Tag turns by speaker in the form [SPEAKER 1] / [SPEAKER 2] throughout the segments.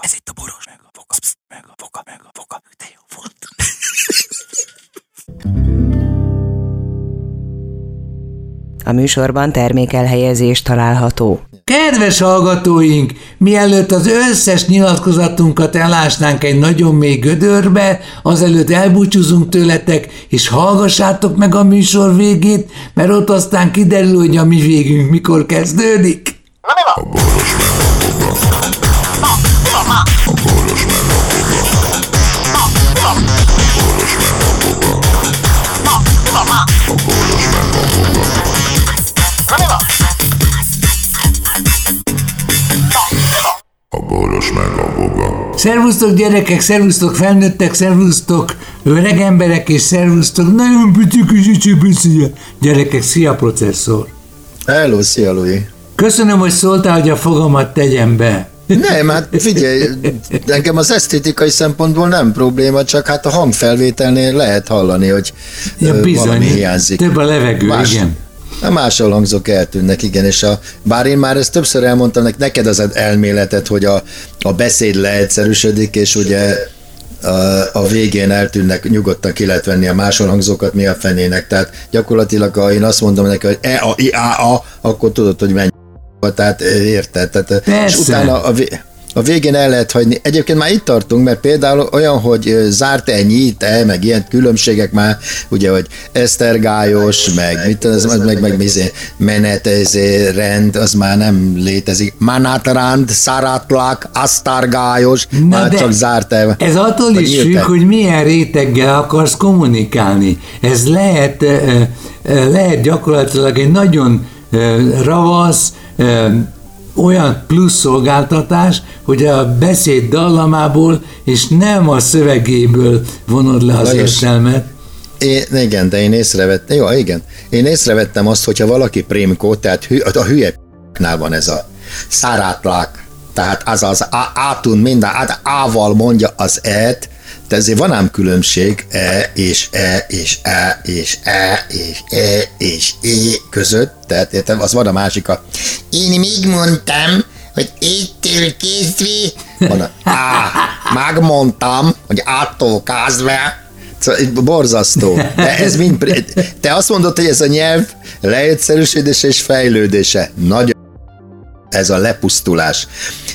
[SPEAKER 1] Ez itt a boros, meg a foka, psz, meg a foka, meg a foka. De jó volt.
[SPEAKER 2] A műsorban termékelhelyezés található.
[SPEAKER 3] Kedves hallgatóink, mielőtt az összes nyilatkozatunkat elásnánk egy nagyon mély gödörbe, azelőtt elbúcsúzunk tőletek, és hallgassátok meg a műsor végét, mert ott aztán kiderül, hogy a mi végünk mikor kezdődik. Szervusztok gyerekek, szervusztok felnőttek, szervusztok öreg emberek, és szervusztok nagyon büszülye. Gyerekek, szia processzor!
[SPEAKER 4] Hello, szia Louis.
[SPEAKER 3] Köszönöm, hogy szóltál, hogy a fogamat tegyem be.
[SPEAKER 4] Nem, hát figyelj, nekem az esztétikai szempontból nem probléma, csak hát a hangfelvételnél lehet hallani, hogy
[SPEAKER 3] Ja, bizony,
[SPEAKER 4] valami hiányzik.
[SPEAKER 3] több a levegő,
[SPEAKER 4] Más-
[SPEAKER 3] igen.
[SPEAKER 4] A máshol hangzók eltűnnek, igen, és a, bár én már ezt többször elmondtam nek- neked az elméletet, hogy a, a beszéd leegyszerűsödik, és ugye a, a végén eltűnnek, nyugodtan ki lehet venni a másolhangzókat, mi a fenének. Tehát gyakorlatilag, ha én azt mondom neki, hogy e, a, i, a, a, akkor tudod, hogy menj. Tehát érted? Tehát, ö, és
[SPEAKER 3] Persze.
[SPEAKER 4] utána a, vé- a végén el lehet hagyni. Egyébként már itt tartunk, mert például olyan, hogy zárt-e, nyit-e, meg ilyen különbségek már, ugye, hogy esztergályos, meg mit tudom, ez, meg, meg, meg izé, menet, izé, rend, az már nem létezik. Manatrand, szarátlak, asztárgályos, már
[SPEAKER 3] de
[SPEAKER 4] csak zárt-e.
[SPEAKER 3] Ez attól is függ, hogy milyen réteggel akarsz kommunikálni. Ez lehet, lehet gyakorlatilag egy nagyon ravasz, olyan plusz szolgáltatás, hogy a beszéd dallamából és nem a szövegéből vonod le az értelmet.
[SPEAKER 4] Én, igen, de én észrevettem, jó, igen. Én észrevettem azt, hogyha valaki prémkó, tehát hü, a hülye nál van ez a szárátlák, tehát az az átun minden, át, ával mondja az et, de ezért van ám különbség e és e és e és e és e és e között, tehát értem, az van a másik a én még mondtam, hogy éttől kezdve, van a, á, megmondtam, hogy attól kezdve, Szóval borzasztó. De ez mind, te azt mondod, hogy ez a nyelv leegyszerűsödése és fejlődése. Nagyon ez a lepusztulás.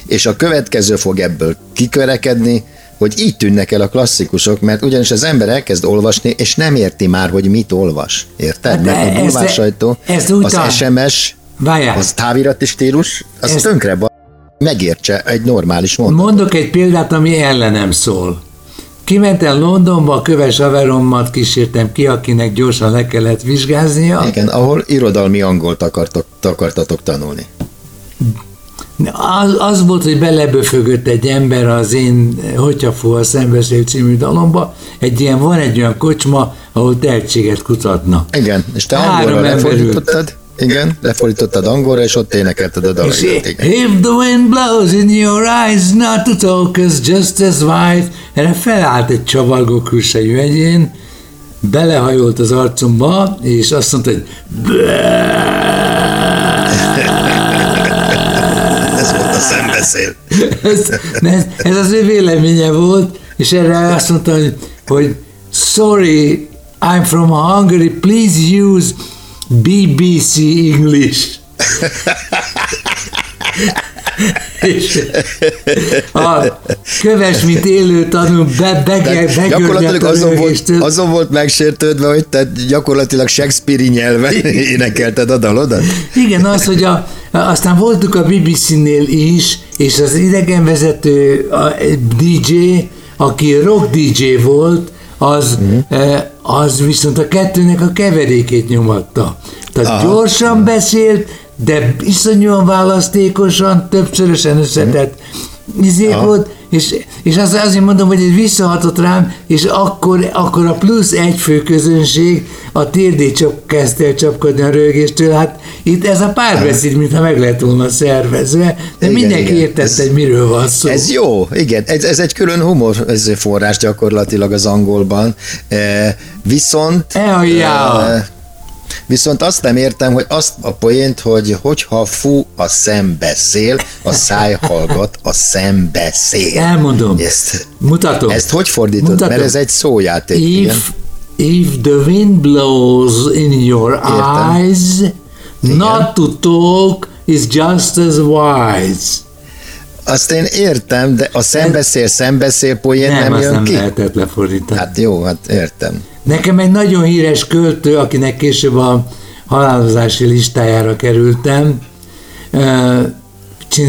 [SPEAKER 4] És a következő fog ebből kikörekedni, hogy így tűnnek el a klasszikusok, mert ugyanis az ember elkezd olvasni, és nem érti már, hogy mit olvas. Érted?
[SPEAKER 3] Hát
[SPEAKER 4] Mert a bulvár sajtó, az SMS,
[SPEAKER 3] Várjál.
[SPEAKER 4] az távirati stílus, az
[SPEAKER 3] Ezt-
[SPEAKER 4] tönkre ba- megértse egy normális mondat.
[SPEAKER 3] Mondok egy példát, ami ellenem szól. Kimentem Londonba, a köves haverommat kísértem ki, akinek gyorsan le kellett vizsgáznia.
[SPEAKER 4] Igen, ahol irodalmi angolt akartok, akartatok tanulni.
[SPEAKER 3] Az, az volt, hogy beleböfögött egy ember az én Hogyha fú a szembeszél című dalomba. Egy ilyen, van egy olyan kocsma, ahol tehetséget kutatnak.
[SPEAKER 4] Igen, és te angolra lefordítottad, igen, lefordítottad angolra, és ott énekelted a dalokat.
[SPEAKER 3] If the wind blows in your eyes, not to talk is just as wise. Erre felállt egy csavargó külsejű egyén, belehajolt az arcomba, és azt mondta, hogy
[SPEAKER 4] a szembeszél.
[SPEAKER 3] ez, ez, ez az ő véleménye volt, és erre azt mondta, hogy, hogy sorry, I'm from Hungary, please use BBC English. és a köves, mint élő tanul, be, bege,
[SPEAKER 4] Gyakorlatilag azon volt, azon volt megsértődve, hogy te gyakorlatilag Shakespeare-i nyelven énekelted a dalodat?
[SPEAKER 3] Igen, az, hogy a, aztán voltunk a BBC-nél is, és az idegenvezető a DJ, aki rock DJ volt, az, uh-huh. az viszont a kettőnek a keverékét nyomatta. Tehát Aha. gyorsan beszélt, de iszonyúan választékosan, többszörösen összetett izék volt, és, és az, azért mondom, hogy ez visszahatott rám, és akkor, akkor a plusz egy fő közönség a térdé csap, kezdte csapkodni a rögéstől. Hát itt ez a párbeszéd, mintha meg lett volna szervezve, de
[SPEAKER 4] Igen,
[SPEAKER 3] mindenki
[SPEAKER 4] igen.
[SPEAKER 3] értette,
[SPEAKER 4] Ez-
[SPEAKER 3] hogy miről van szó.
[SPEAKER 4] Ez jó, igen, ez, ez egy külön humor ez forrás gyakorlatilag az angolban. E, viszont...
[SPEAKER 3] E,
[SPEAKER 4] Viszont azt nem értem, hogy azt a poént, hogy hogyha fú a szembeszél, a száj hallgat, a szembeszél.
[SPEAKER 3] Elmondom.
[SPEAKER 4] Ezt,
[SPEAKER 3] Mutatom.
[SPEAKER 4] ezt hogy fordítod?
[SPEAKER 3] Mutatom.
[SPEAKER 4] Mert ez egy szójáték. igen.
[SPEAKER 3] If, if the wind blows in your
[SPEAKER 4] Értem.
[SPEAKER 3] eyes, not to talk is just as wise.
[SPEAKER 4] Azt én értem, de a szembeszél, szembeszél poén nem,
[SPEAKER 3] Nem,
[SPEAKER 4] nem jön
[SPEAKER 3] nem
[SPEAKER 4] ki.
[SPEAKER 3] lehetett lefordítani.
[SPEAKER 4] Hát jó, hát értem.
[SPEAKER 3] Nekem egy nagyon híres költő, akinek később a halálozási listájára kerültem,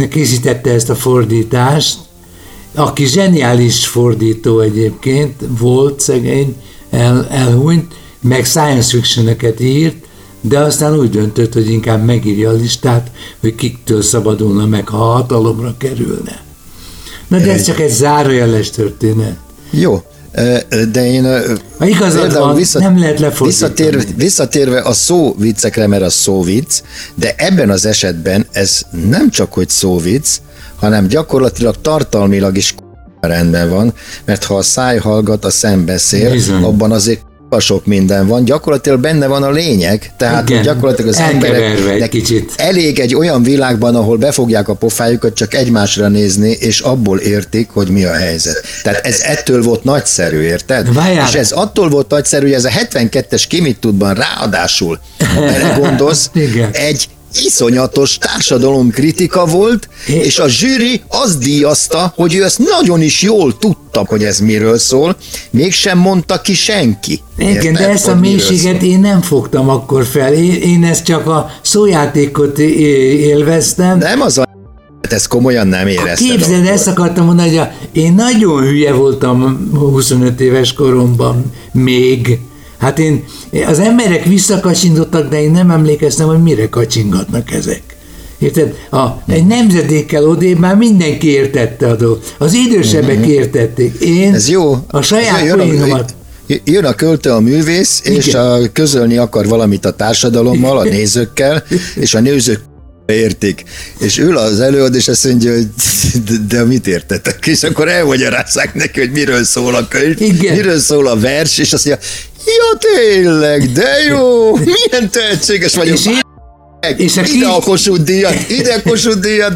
[SPEAKER 3] készítette ezt a fordítást, aki zseniális fordító egyébként volt, szegény, el, elhunyt, meg science fictioneket írt, de aztán úgy döntött, hogy inkább megírja a listát, hogy kiktől szabadulna meg, ha hatalomra kerülne. Na de ez csak egy zárójeles történet.
[SPEAKER 4] Jó, de én...
[SPEAKER 3] Ha igazad
[SPEAKER 4] például
[SPEAKER 3] van, nem lehet.
[SPEAKER 4] Visszatérve, visszatérve a szó viccekre, mert a szó vicc, de ebben az esetben ez nem csak hogy szó vicc, hanem gyakorlatilag tartalmilag is rendben van, mert ha a száj hallgat, a szem beszél,
[SPEAKER 3] Bizony.
[SPEAKER 4] abban azért sok minden van, gyakorlatilag benne van a lényeg, tehát
[SPEAKER 3] Igen,
[SPEAKER 4] gyakorlatilag az
[SPEAKER 3] elkeverve
[SPEAKER 4] emberek
[SPEAKER 3] egy kicsit.
[SPEAKER 4] elég egy olyan világban, ahol befogják a pofájukat csak egymásra nézni, és abból értik, hogy mi a helyzet. Tehát ez ettől volt nagyszerű, érted?
[SPEAKER 3] Várjál.
[SPEAKER 4] És ez attól volt nagyszerű, hogy ez a 72-es Kimit tudban ráadásul, ha belegondolsz, egy iszonyatos társadalomkritika volt, és a zsűri azt díjazta, hogy ő ezt nagyon is jól tudta, hogy ez miről szól, mégsem mondta ki senki.
[SPEAKER 3] Igen,
[SPEAKER 4] Érted,
[SPEAKER 3] de ezt a mélységet én nem fogtam akkor fel. Én, én ezt csak a szójátékot élveztem.
[SPEAKER 4] Nem az a Hát ezt komolyan nem érezted.
[SPEAKER 3] Képzeld,
[SPEAKER 4] akkor.
[SPEAKER 3] ezt akartam mondani, hogy én nagyon hülye voltam 25 éves koromban még. Hát én, az emberek visszakacsintottak, de én nem emlékeztem, hogy mire kacsingatnak ezek. Érted? A, egy nemzedékkel odébb már mindenki értette a dolgot. Az idősebbek értették. Én.
[SPEAKER 4] Ez jó.
[SPEAKER 3] a saját
[SPEAKER 4] Ez jó, jön
[SPEAKER 3] poénomat
[SPEAKER 4] Jön a költő, a művész, és
[SPEAKER 3] Igen.
[SPEAKER 4] a, közölni akar valamit a társadalommal, a nézőkkel, és a nézők értik. És ül az előad, és azt mondja, hogy de, de mit értetek? És akkor elmagyarázzák neki, hogy miről szól a könyv,
[SPEAKER 3] Igen.
[SPEAKER 4] miről szól a vers, és azt mondja, ja tényleg, de jó, milyen tehetséges vagyok.
[SPEAKER 3] És én- és a
[SPEAKER 4] ide
[SPEAKER 3] kis-
[SPEAKER 4] a Kossuth díjat, ide a Kossuth díjat.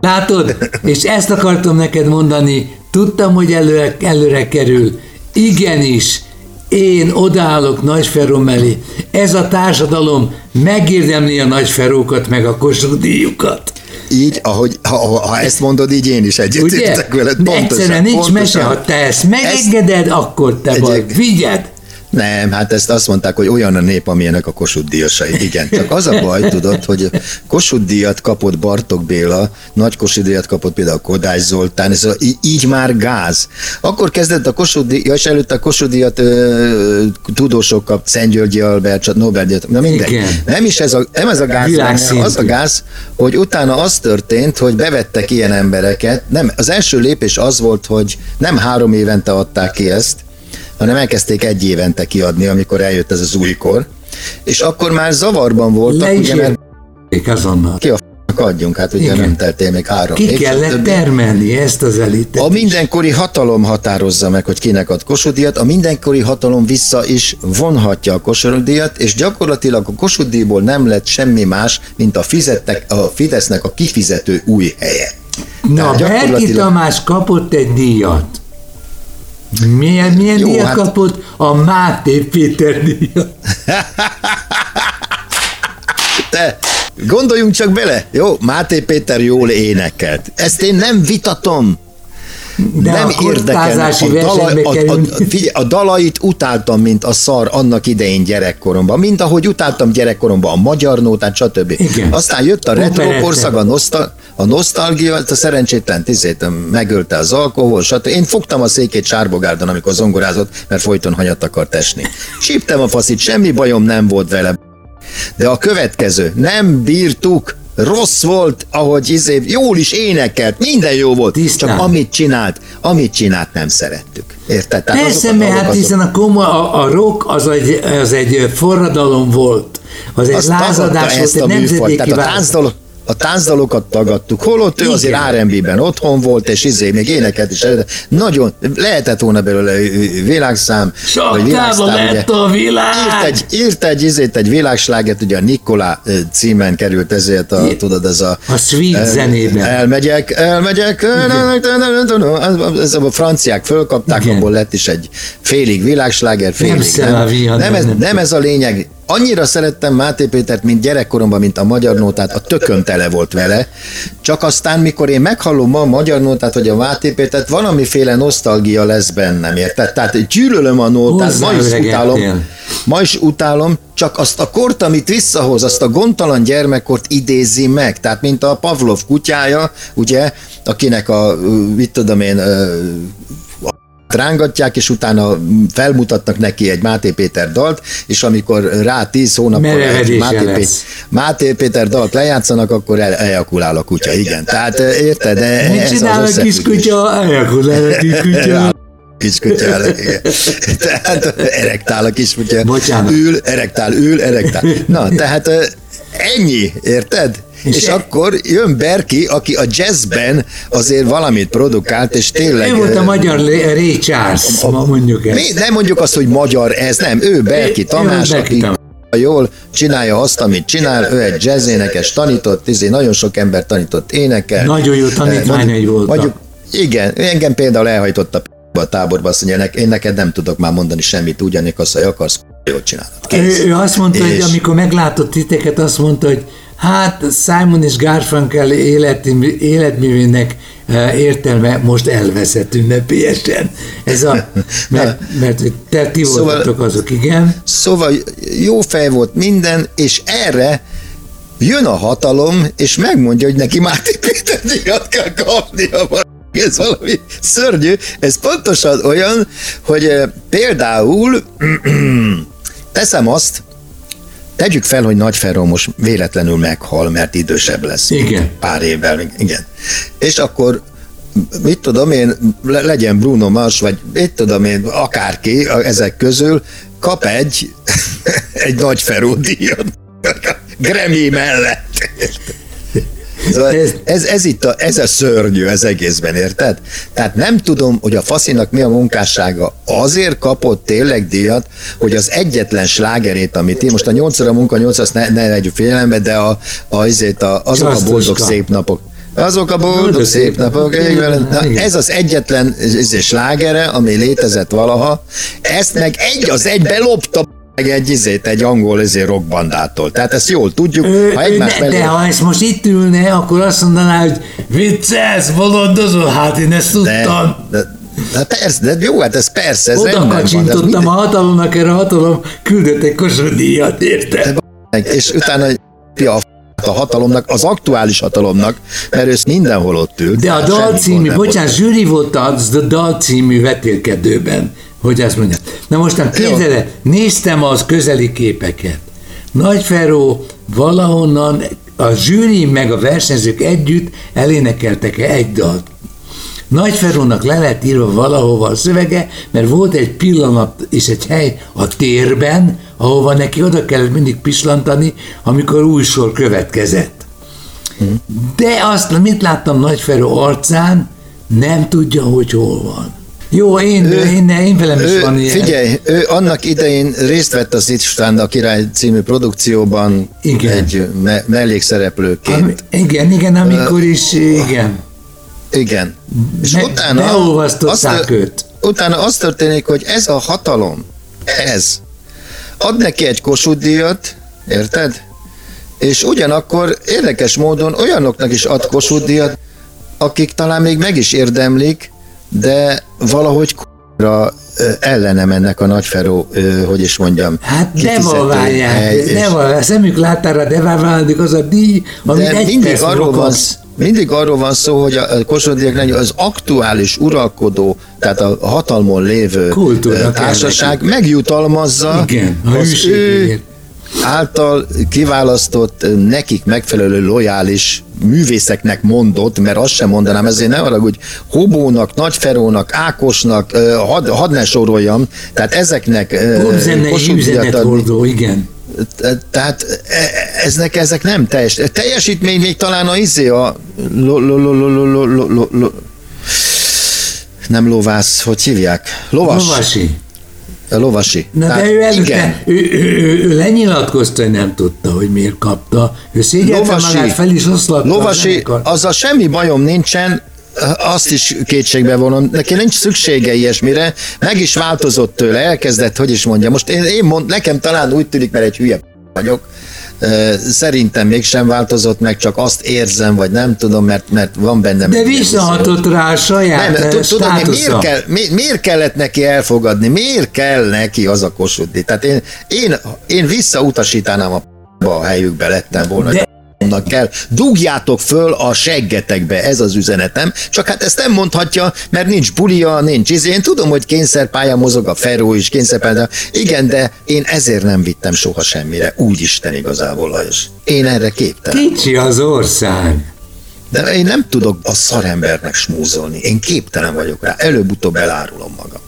[SPEAKER 3] Látod? És ezt akartam neked mondani. Tudtam, hogy előre, előre kerül. Igenis, én odaállok Nagyferó mellé. Ez a társadalom megérdemli a Nagyferókat, meg a Kossuth díjukat.
[SPEAKER 4] Így, ahogy, ha, ha, ezt mondod, így én is egyetértek veled. Pontosan,
[SPEAKER 3] egyszerűen nincs
[SPEAKER 4] pontosan.
[SPEAKER 3] mese, ha te ezt megengeded, akkor te
[SPEAKER 4] Egy-
[SPEAKER 3] vagy. Vigyed!
[SPEAKER 4] Nem, hát ezt azt mondták, hogy olyan a nép, amilyenek a Kossuth díjasai. Igen, csak az a baj, tudod, hogy Kossuth díjat kapott Bartok Béla, nagy Kossuth díjat kapott például Kodály Zoltán, ez a, így, már gáz. Akkor kezdett a Kossuth díj, ja, és előtte a Kossuth díjat ö, tudósok kap, Szent Györgyi Albert, Nobel-díjat, na mindegy.
[SPEAKER 3] Igen.
[SPEAKER 4] Nem is ez a, nem ez a gáz,
[SPEAKER 3] Világszintű.
[SPEAKER 4] hanem az a gáz, hogy utána az történt, hogy bevettek ilyen embereket. Nem, az első lépés az volt, hogy nem három évente adták ki ezt, hanem elkezdték egy évente kiadni, amikor eljött ez az új kor. És akkor már zavarban voltak,
[SPEAKER 3] Le
[SPEAKER 4] ugye, mert
[SPEAKER 3] azonnal.
[SPEAKER 4] ki a adjunk, hát ugye
[SPEAKER 3] Igen.
[SPEAKER 4] nem teltél még három
[SPEAKER 3] Ki
[SPEAKER 4] év,
[SPEAKER 3] kellett termelni ezt az elitet.
[SPEAKER 4] A mindenkori hatalom határozza meg, hogy kinek ad Kossuth díjat, a mindenkori hatalom vissza is vonhatja a Kossuth díjat, és gyakorlatilag a Kossuth díjból nem lett semmi más, mint a, fizettek, a Fidesznek a kifizető új helye.
[SPEAKER 3] Na, Berki
[SPEAKER 4] gyakorlatilag-
[SPEAKER 3] Tamás kapott egy díjat. Milyen, milyen
[SPEAKER 4] Jó,
[SPEAKER 3] díjat
[SPEAKER 4] hát-
[SPEAKER 3] kapott? A Máté Péter díjat.
[SPEAKER 4] Te, gondoljunk csak bele, jó, Máté Péter jól énekelt. Ezt én nem vitatom.
[SPEAKER 3] De
[SPEAKER 4] nem
[SPEAKER 3] a kortázási versenybe
[SPEAKER 4] a, a, a, figyelj, a dalait utáltam, mint a szar annak idején gyerekkoromban, mint ahogy utáltam gyerekkoromban a magyar nótát, stb.
[SPEAKER 3] Igen.
[SPEAKER 4] Aztán jött a retro korszak, a, noszta, a nosztalgia, a szerencsétlen tizét megölte az alkohol, stb. Én fogtam a székét sárbogárdon, amikor zongorázott, mert folyton hanyat akart esni. Csíptem a faszit, semmi bajom nem volt vele. De a következő, nem bírtuk, rossz volt, ahogy izé, jól is énekelt, minden jó volt,
[SPEAKER 3] Tisztán.
[SPEAKER 4] csak amit csinált, amit csinált nem szerettük. Érted? Tehát
[SPEAKER 3] Persze, mert hát
[SPEAKER 4] azok-
[SPEAKER 3] hiszen a, komoly, a, a rock az egy, az egy forradalom volt. Az egy
[SPEAKER 4] azt
[SPEAKER 3] lázadás volt, egy nemzedéki
[SPEAKER 4] Tehát a táncdalok, a táncdalokat tagadtuk, holott ő azért R&B-ben otthon volt, és izé, még éneket is. Nagyon, lehetett volna belőle világszám.
[SPEAKER 3] Csak lett a világ!
[SPEAKER 4] Írt egy, írt egy, izét, egy világsláget, ugye a Nikolá címen került ezért a, I, tudod, ez a...
[SPEAKER 3] A sweet el, zenében.
[SPEAKER 4] Elmegyek, elmegyek, ez a franciák fölkapták, abból lett is egy félig világsláger, félig
[SPEAKER 3] nem.
[SPEAKER 4] Nem, nem, ez, nem ez a lényeg, Annyira szerettem Máté Pétert, mint gyerekkoromban, mint a magyar nótát, a tökön tele volt vele. Csak aztán, mikor én meghallom ma a magyar nótát, hogy a Máté Pétert, valamiféle nosztalgia lesz bennem, érted? Tehát gyűlölöm a nótát, ma is utálom, ma is utálom, csak azt a kort, amit visszahoz, azt a gondtalan gyermekkort idézi meg. Tehát, mint a Pavlov kutyája, ugye, akinek a, mit tudom én, rángatják, és utána felmutatnak neki egy Máté Péter dalt, és amikor rá tíz hónappal Máté, Péter, Máté Péter dalt lejátszanak, akkor el, ejakulál a kutya, igen. Tehát érted? De
[SPEAKER 3] Mit csinál a kis kutya? Ejakulál a kis kutya.
[SPEAKER 4] kiskutyára, igen. Tehát erektál a kiskutya.
[SPEAKER 3] Bocsánat.
[SPEAKER 4] Ül, erektál, ül, erektál. Na, tehát ennyi, érted? És, és akkor jön Berki, aki a jazzben azért valamit produkált, és tényleg...
[SPEAKER 3] Ő volt a magyar Ray Charles, ma mondjuk ezt.
[SPEAKER 4] Mi, nem mondjuk azt, hogy magyar ez, nem, ő Berki Tamás, ő, aki Tamás. jól csinálja azt, amit csinál, ő egy jazzénekes tanított, izé, nagyon sok ember tanított énekel.
[SPEAKER 3] Nagyon jó tanítványai voltak. Mondjuk,
[SPEAKER 4] igen, engem például elhajtott a a táborba, azt mondja, én neked nem tudok már mondani semmit, ugyanik azt, hogy akarsz, jól csinálod.
[SPEAKER 3] Ő, ő azt mondta, és... hogy amikor meglátott titeket, azt mondta, hogy Hát Simon és Garfunkel életművének eh, értelme most elveszett ünnepélyesen. Ez a, mert, mert te, ti szóval, voltatok azok, igen.
[SPEAKER 4] Szóval jó fej volt minden, és erre jön a hatalom, és megmondja, hogy neki Máté Péter díjat kell kapnia. Ez valami szörnyű. Ez pontosan olyan, hogy eh, például teszem azt, Tegyük fel, hogy Nagy most véletlenül meghal, mert idősebb lesz.
[SPEAKER 3] Igen.
[SPEAKER 4] Pár évvel. Igen. És akkor mit tudom én, legyen Bruno Mars, vagy mit tudom én, akárki ezek közül, kap egy, egy Nagy Ferro díjat. Grammy mellett. Szóval ez, ez, ez, itt a, ez a szörnyű az egészben, érted? Tehát nem tudom, hogy a faszinak mi a munkássága. Azért kapott tényleg díjat, hogy az egyetlen slágerét, amit én most a nyolcra munka, nyolc, azt ne, ne legyük figyelembe, de a, a, a, azok a boldog szép napok. Azok a boldog szép napok. Na, ez az egyetlen ez slágere, ami létezett valaha. Ezt meg egy az egybe lopta meg egy izét, egy angol izé rockbandától. Tehát ezt jól tudjuk.
[SPEAKER 3] Ő, ha ő ne, mellé... De ha ezt most itt ülne, akkor azt mondaná, hogy vicces, bolondozol, hát én ezt tudtam.
[SPEAKER 4] De, de, de persze, de jó, hát ez persze, ez
[SPEAKER 3] Oda kacsintottam a hatalomnak, erre a hatalom küldött egy kosodíjat, érted?
[SPEAKER 4] És utána a a hatalomnak, az aktuális hatalomnak, mert ő mindenhol ott ült.
[SPEAKER 3] De a dal című, bocsánat, zsűri volt az a dal című vetélkedőben hogy azt mondja. Na mostan képzeld néztem az közeli képeket. Nagyferó valahonnan a zsűri meg a versenyzők együtt elénekeltek egy dalt. Nagyferónak le lett írva valahova a szövege, mert volt egy pillanat és egy hely a térben, ahova neki oda kellett mindig pislantani, amikor új sor következett. De azt, mit láttam Nagyferó arcán, nem tudja, hogy hol van. Jó, én, ő, én, én velem is ő, van ilyen.
[SPEAKER 4] Figyelj, ő annak idején részt vett az István a király című produkcióban igen. egy me- mellékszereplőként. Ami,
[SPEAKER 3] igen, igen, amikor is, igen.
[SPEAKER 4] Igen. És Me, utána azt, őt. Utána az történik, hogy ez a hatalom, ez, ad neki egy kosudíjat, érted? És ugyanakkor érdekes módon olyanoknak is ad kosudíjat, akik talán még meg is érdemlik, de valahogy k***ra ellenem ennek a nagyferó, hogy is mondjam.
[SPEAKER 3] Hát devalválják, devalválják, szemük láttára devalválódik az a díj, amit de egy mindig arról van,
[SPEAKER 4] mindig arról van szó, hogy a Kossuth az aktuális uralkodó, tehát a hatalmon lévő Kultúra társaság megjutalmazza
[SPEAKER 3] Igen,
[SPEAKER 4] az ő által kiválasztott, nekik megfelelő lojális művészeknek mondott, mert azt sem mondanám, ezért ne arra, hogy Hobónak, Nagyferónak, Ákosnak, had, hadd ne soroljam, tehát ezeknek
[SPEAKER 3] Popzenei üzenethordó, igen.
[SPEAKER 4] Tehát e- eznek, ezek nem teljes. Teljesítmény még talán a izé a lo, lo, lo, lo, lo, lo, lo, lo, nem lovász, hogy hívják? Lovas.
[SPEAKER 3] Lovasi.
[SPEAKER 4] Lovasi.
[SPEAKER 3] Na
[SPEAKER 4] Tehát
[SPEAKER 3] de ő
[SPEAKER 4] igen.
[SPEAKER 3] előtte, ő, ő, ő, ő lenyilatkozta, hogy nem tudta, hogy miért kapta. Ő szégyelte magát, fel is oszlatta.
[SPEAKER 4] Lovasi, azzal semmi bajom nincsen, azt is kétségbe vonom, neki nincs szüksége ilyesmire, meg is változott tőle, elkezdett, hogy is mondja, most én, én mond, nekem talán úgy tűnik, mert egy hülye vagyok, Szerintem mégsem változott meg, csak azt érzem, vagy nem tudom, mert, mert van bennem.
[SPEAKER 3] De visszahatott rá a saját
[SPEAKER 4] nem, tud- tudod, mi- miért, kell, mi, miért kellett neki elfogadni? Miért kell neki az a kosudni? Tehát én, én, én visszautasítanám a a helyükbe lettem volna.
[SPEAKER 3] De-
[SPEAKER 4] De kell. Dugjátok föl a seggetekbe, ez az üzenetem. Csak hát ezt nem mondhatja, mert nincs bulia, nincs izé. Én tudom, hogy kényszerpálya mozog a Feró is, kényszerpálya. Igen, de én ezért nem vittem soha semmire. Úgy Isten igazából, Lajos. Én erre képtelen.
[SPEAKER 3] Kicsi az ország.
[SPEAKER 4] De én nem tudok a szarembernek smúzolni. Én képtelen vagyok rá. Előbb-utóbb elárulom magam.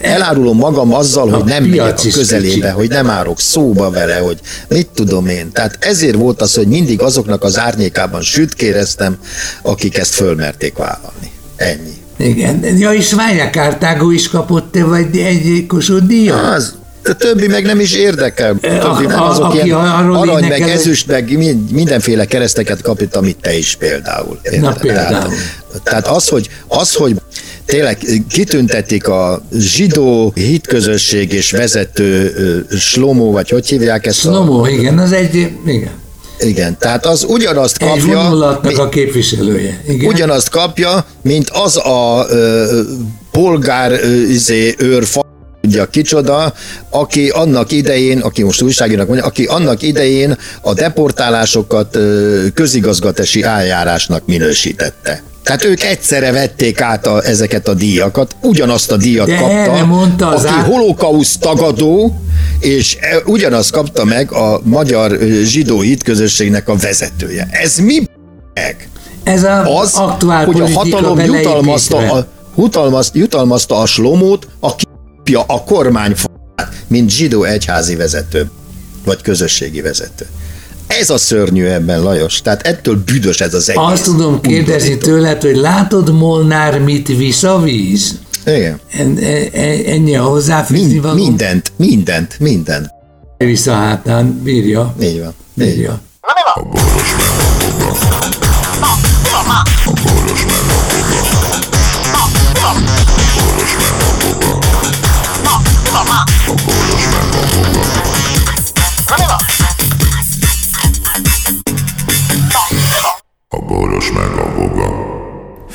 [SPEAKER 4] Elárulom magam azzal, hogy nem megyek a közelébe, hogy nem árok szóba vele, hogy mit tudom én. Tehát ezért volt az, hogy mindig azoknak az árnyékában sütkéreztem, akik ezt fölmerték vállalni. Ennyi.
[SPEAKER 3] Igen. Ja, és várják, Kártágó is kapott -e vagy egy Kossuth díjat?
[SPEAKER 4] Az, a többi meg nem is érdekel. A többi
[SPEAKER 3] a-
[SPEAKER 4] azok
[SPEAKER 3] aki
[SPEAKER 4] ilyen arany, meg ezüst, meg mind- mindenféle kereszteket kapott, amit te is például. Érted?
[SPEAKER 3] például.
[SPEAKER 4] Tehát, tehát az, hogy, az, hogy tényleg kitüntetik a zsidó hitközösség és vezető Slomó, vagy hogy hívják ezt? A,
[SPEAKER 3] Nomó, igen, az egy, igen.
[SPEAKER 4] igen, tehát az ugyanazt
[SPEAKER 3] Egy
[SPEAKER 4] kapja, mi-
[SPEAKER 3] a képviselője. Igen.
[SPEAKER 4] ugyanazt kapja, mint az a ö, polgár ö, izé, őr fa tudja kicsoda, aki annak idején, aki most újságírónak mondja, aki annak idején a deportálásokat közigazgatási eljárásnak minősítette. Tehát ők egyszerre vették át a, ezeket a díjakat, ugyanazt a díjat
[SPEAKER 3] De
[SPEAKER 4] kapta,
[SPEAKER 3] mondta az
[SPEAKER 4] aki
[SPEAKER 3] át-
[SPEAKER 4] holokauszt tagadó, és ugyanazt kapta meg a magyar zsidó hitközösségnek a vezetője. Ez mi meg?
[SPEAKER 3] Ez a
[SPEAKER 4] az,
[SPEAKER 3] aktuál
[SPEAKER 4] hogy a hatalom jutalmazta a, jutalmaz, jutalmazta a slomót, aki kapja a kormány f***át, mint zsidó egyházi vezető, vagy közösségi vezető. Ez a szörnyű ebben, Lajos. Tehát ettől büdös ez az egész.
[SPEAKER 3] Azt tudom kérdezni
[SPEAKER 4] Undorító.
[SPEAKER 3] tőled, hogy látod Molnár mit visz a víz?
[SPEAKER 4] Igen.
[SPEAKER 3] En, en, en- ennyi a hozzáfűzni
[SPEAKER 4] Mind,
[SPEAKER 3] való?
[SPEAKER 4] mindent, mindent, mindent.
[SPEAKER 3] Visz a hátán, bírja.
[SPEAKER 4] Így van. Így van.
[SPEAKER 3] Bírja.
[SPEAKER 1] A